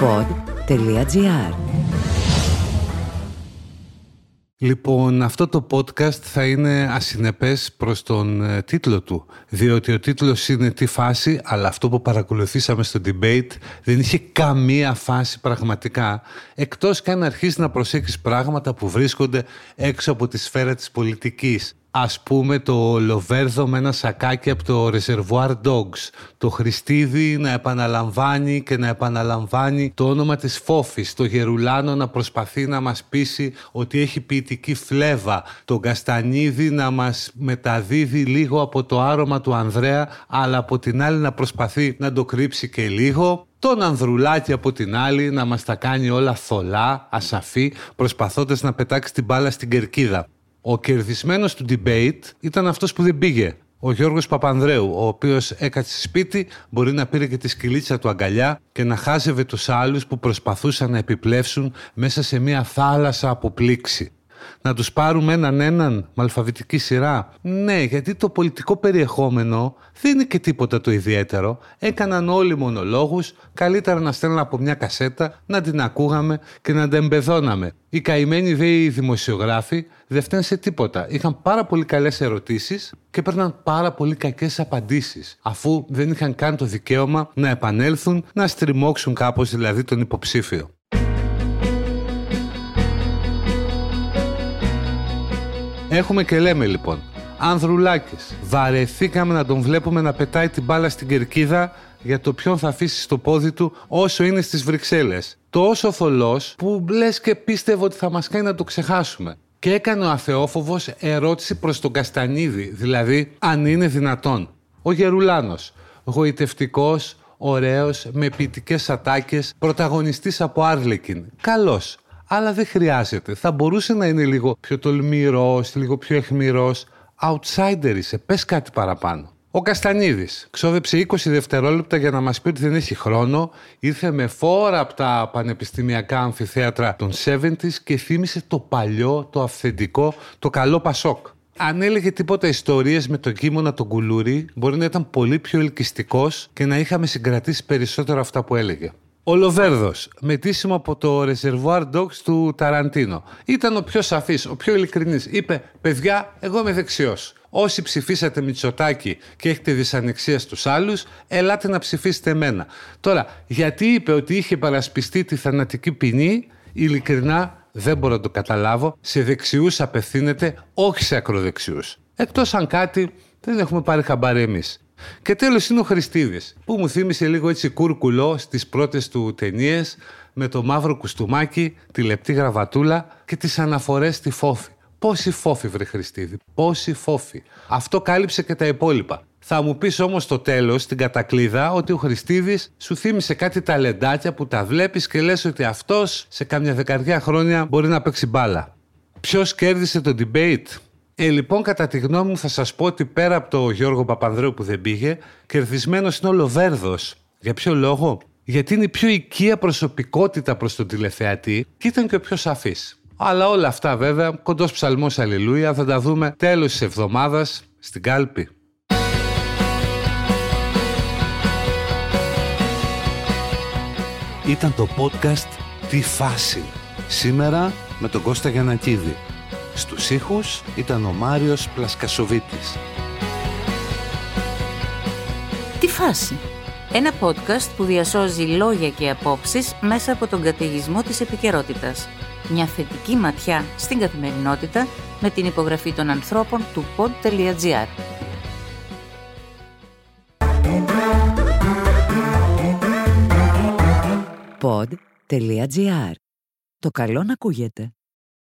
pod.gr Λοιπόν, αυτό το podcast θα είναι ασυνεπές προς τον ε, τίτλο του, διότι ο τίτλος είναι «Τι φάση», αλλά αυτό που παρακολουθήσαμε στο debate δεν είχε καμία φάση πραγματικά, εκτός και αν αρχίσει να προσέχεις πράγματα που βρίσκονται έξω από τη σφαίρα της πολιτικής ας πούμε το Λοβέρδο με ένα σακάκι από το Reservoir Dogs, το Χριστίδη να επαναλαμβάνει και να επαναλαμβάνει το όνομα της Φόφης, το Γερουλάνο να προσπαθεί να μας πείσει ότι έχει ποιητική φλέβα, το Καστανίδη να μας μεταδίδει λίγο από το άρωμα του Ανδρέα, αλλά από την άλλη να προσπαθεί να το κρύψει και λίγο, τον Ανδρουλάκη από την άλλη να μας τα κάνει όλα θολά, ασαφή, προσπαθώντας να πετάξει την μπάλα στην κερκίδα. Ο κερδισμένος του debate ήταν αυτός που δεν πήγε. Ο Γιώργος Παπανδρέου, ο οποίος έκατσε σπίτι, μπορεί να πήρε και τη σκυλίτσα του αγκαλιά και να χάζευε τους άλλους που προσπαθούσαν να επιπλέψουν μέσα σε μια θάλασσα από πλήξη να τους πάρουμε έναν έναν με αλφαβητική σειρά; Ναι, γιατί το πολιτικό περιεχόμενο δεν είναι και τίποτα το ιδιαίτερο. Έκαναν όλοι μονολόγους, καλύτερα να στέλνουν από μια κασέτα, να την ακούγαμε και να την εμπεδώναμε. Οι καημένοι δε οι δημοσιογράφοι δεν φταίνουν σε τίποτα. Είχαν πάρα πολύ καλές ερωτήσεις και έπαιρναν πάρα πολύ κακές απαντήσεις, αφού δεν είχαν καν το δικαίωμα να επανέλθουν, να στριμώξουν κάπως δηλαδή τον υποψήφιο. Έχουμε και λέμε λοιπόν. Ανδρουλάκης. Βαρεθήκαμε να τον βλέπουμε να πετάει την μπάλα στην κερκίδα για το ποιον θα αφήσει στο πόδι του όσο είναι στις Βρυξέλλες. Τόσο θολός που λες και πίστευε ότι θα μας κάνει να το ξεχάσουμε. Και έκανε ο Αθεόφοβος ερώτηση προς τον Καστανίδη, δηλαδή αν είναι δυνατόν. Ο Γερουλάνος, γοητευτικός, ωραίος, με ποιητικές ατάκες, πρωταγωνιστής από Άρλεκιν. Καλός αλλά δεν χρειάζεται. Θα μπορούσε να είναι λίγο πιο τολμηρός, λίγο πιο εχμηρός. Outsider είσαι, πες κάτι παραπάνω. Ο Καστανίδης ξόδεψε 20 δευτερόλεπτα για να μας πει ότι δεν έχει χρόνο. Ήρθε με φόρα από τα πανεπιστημιακά αμφιθέατρα των 70s και θύμισε το παλιό, το αυθεντικό, το καλό Πασόκ. Αν έλεγε τίποτα ιστορίες με τον κίμωνα τον κουλούρι, μπορεί να ήταν πολύ πιο ελκυστικός και να είχαμε συγκρατήσει περισσότερο αυτά που έλεγε. Ο Λοβέρδο, μετήσιμο από το Reservoir Dogs του Ταραντίνο. Ήταν ο πιο σαφής, ο πιο ειλικρινής. Είπε: Παιδιά, εγώ είμαι δεξιός. Όσοι ψηφίσατε Μητσοτάκη και έχετε δυσανεξία στους άλλους, ελάτε να ψηφίσετε εμένα. Τώρα, γιατί είπε ότι είχε παρασπιστεί τη θανατική ποινή, ειλικρινά δεν μπορώ να το καταλάβω. Σε δεξιούς απευθύνεται, όχι σε ακροδεξιούς. Εκτός αν κάτι δεν έχουμε πάρει χαμπάρι εμείς. Και τέλος είναι ο Χριστίδης, που μου θύμισε λίγο έτσι κούρκουλο στις πρώτες του ταινίες με το μαύρο κουστούμάκι, τη λεπτή γραβατούλα και τις αναφορές στη φόφη. Πόσοι φόφοι βρε Χριστίδη, πόσοι φόφοι. Αυτό κάλυψε και τα υπόλοιπα. Θα μου πεις όμως στο τέλος, στην κατακλίδα, ότι ο Χριστίδης σου θύμισε κάτι ταλεντάκια που τα βλέπεις και λες ότι αυτός σε κάμια δεκαριά χρόνια μπορεί να παίξει μπάλα. Ποιος κέρδισε το debate? Ε, λοιπόν, κατά τη γνώμη μου, θα σας πω ότι πέρα από το Γιώργο Παπανδρέου που δεν πήγε, κερδισμένος είναι ο Λοβέρδος. Για ποιο λόγο; Γιατί είναι η πιο οικία προσωπικότητα προς τον τηλεθεατή και ήταν και ο πιο σαφής. Αλλά όλα αυτά βέβαια, κοντός ψαλμός Αλληλούια, θα τα δούμε τέλος της εβδομάδας στην κάλπη. Ήταν το podcast «Τι φάση» σήμερα με τον Κώστα Γιανακίδη. Στους ήχους ήταν ο Μάριος Πλασκασοβίτης. Τι φάση! Ένα podcast που διασώζει λόγια και απόψεις μέσα από τον καταιγισμό της επικαιρότητας. Μια θετική ματιά στην καθημερινότητα με την υπογραφή των ανθρώπων του pod.gr. Pod.gr. Το καλό να ακούγεται.